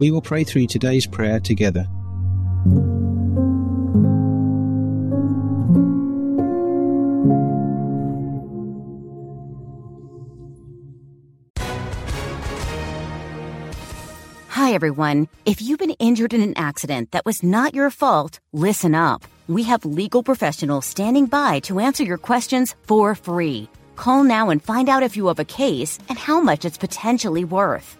we will pray through today's prayer together. Hi, everyone. If you've been injured in an accident that was not your fault, listen up. We have legal professionals standing by to answer your questions for free. Call now and find out if you have a case and how much it's potentially worth.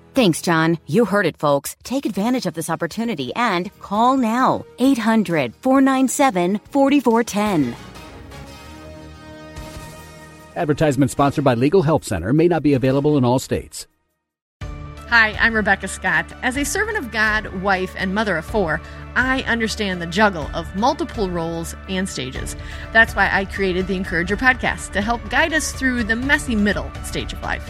Thanks, John. You heard it, folks. Take advantage of this opportunity and call now. 800 497 4410. Advertisement sponsored by Legal Help Center may not be available in all states. Hi, I'm Rebecca Scott. As a servant of God, wife, and mother of four, I understand the juggle of multiple roles and stages. That's why I created the Encourager podcast to help guide us through the messy middle stage of life.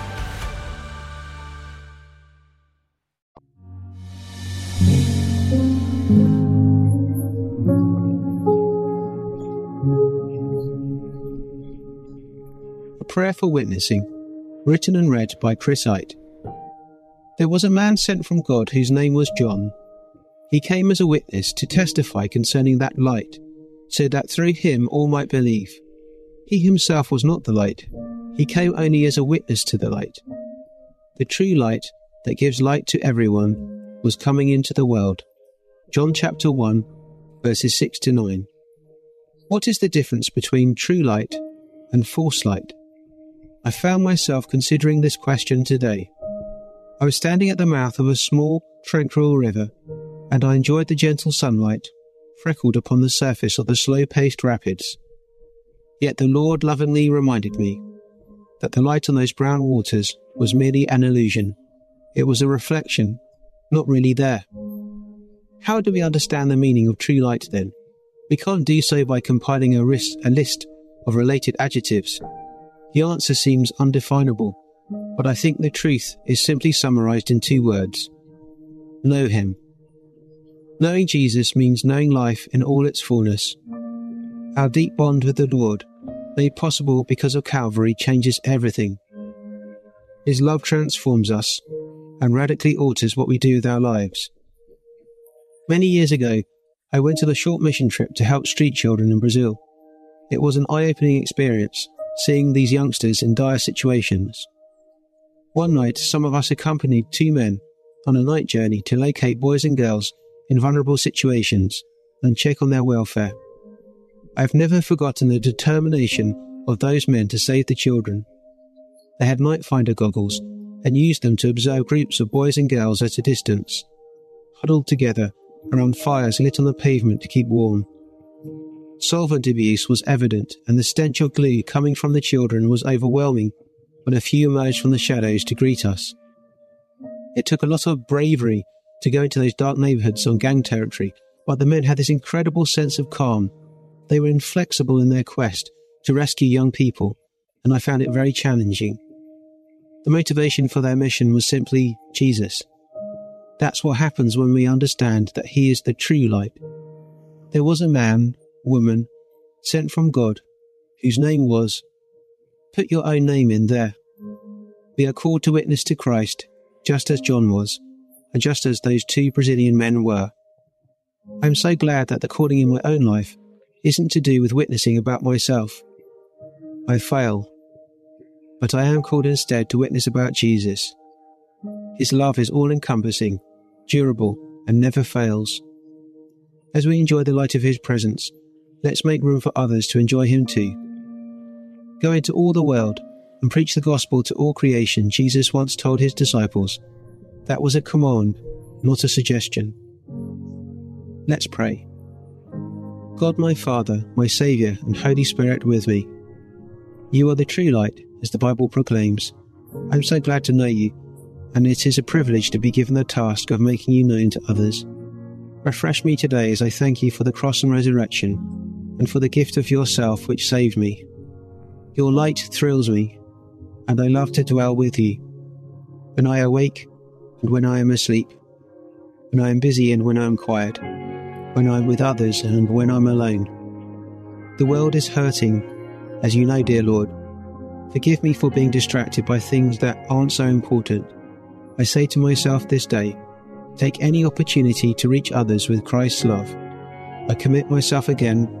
Prayer for witnessing, written and read by Chris Eyte. There was a man sent from God whose name was John. He came as a witness to testify concerning that light, so that through him all might believe. He himself was not the light, he came only as a witness to the light. The true light that gives light to everyone was coming into the world. John chapter 1, verses 6 to 9. What is the difference between true light and false light? I found myself considering this question today. I was standing at the mouth of a small, tranquil river, and I enjoyed the gentle sunlight freckled upon the surface of the slow paced rapids. Yet the Lord lovingly reminded me that the light on those brown waters was merely an illusion. It was a reflection, not really there. How do we understand the meaning of true light then? We can't do so by compiling a, list of related adjectives. The answer seems undefinable, but I think the truth is simply summarized in two words know Him. Knowing Jesus means knowing life in all its fullness. Our deep bond with the Lord, made possible because of Calvary, changes everything. His love transforms us and radically alters what we do with our lives. Many years ago, I went on a short mission trip to help street children in Brazil. It was an eye opening experience, seeing these youngsters in dire situations. One night, some of us accompanied two men on a night journey to locate boys and girls in vulnerable situations and check on their welfare. I have never forgotten the determination of those men to save the children. They had night finder goggles and used them to observe groups of boys and girls at a distance, huddled together around fires lit on the pavement to keep warm. Solvent abuse was evident, and the stench of glue coming from the children was overwhelming when a few emerged from the shadows to greet us. It took a lot of bravery to go into those dark neighborhoods on gang territory, but the men had this incredible sense of calm. They were inflexible in their quest to rescue young people, and I found it very challenging. The motivation for their mission was simply Jesus. That's what happens when we understand that He is the true light. There was a man, woman, sent from God, whose name was. Put your own name in there. We are called to witness to Christ, just as John was, and just as those two Brazilian men were. I am so glad that the calling in my own life isn't to do with witnessing about myself. I fail, but I am called instead to witness about Jesus. His love is all encompassing, durable, and never fails. As we enjoy the light of His presence, let's make room for others to enjoy Him too. Go into all the world and preach the gospel to all creation, Jesus once told His disciples. That was a command, not a suggestion. Let's pray. God, my Father, my Saviour, and Holy Spirit with me. You are the true light, as the Bible proclaims. I'm so glad to know you, and it is a privilege to be given the task of making you known to others. Refresh me today as I thank you for the cross and resurrection, and for the gift of yourself which saved me. Your light thrills me, and I love to dwell with you. When I awake and when I am asleep, when I am busy and when I am quiet, when I'm with others and when I'm alone. The world is hurting, as you know, dear Lord. Forgive me for being distracted by things that aren't so important. I say to myself this day, take any opportunity to reach others with Christ's love. I commit myself again,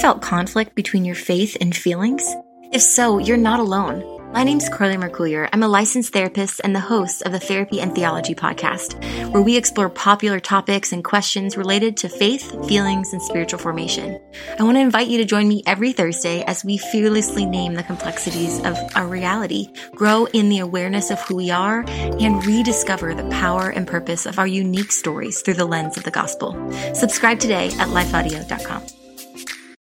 felt conflict between your faith and feelings? If so, you're not alone. My name's Carly Mercoulier. I'm a licensed therapist and the host of the Therapy and Theology podcast, where we explore popular topics and questions related to faith, feelings, and spiritual formation. I want to invite you to join me every Thursday as we fearlessly name the complexities of our reality, grow in the awareness of who we are, and rediscover the power and purpose of our unique stories through the lens of the gospel. Subscribe today at lifeaudio.com.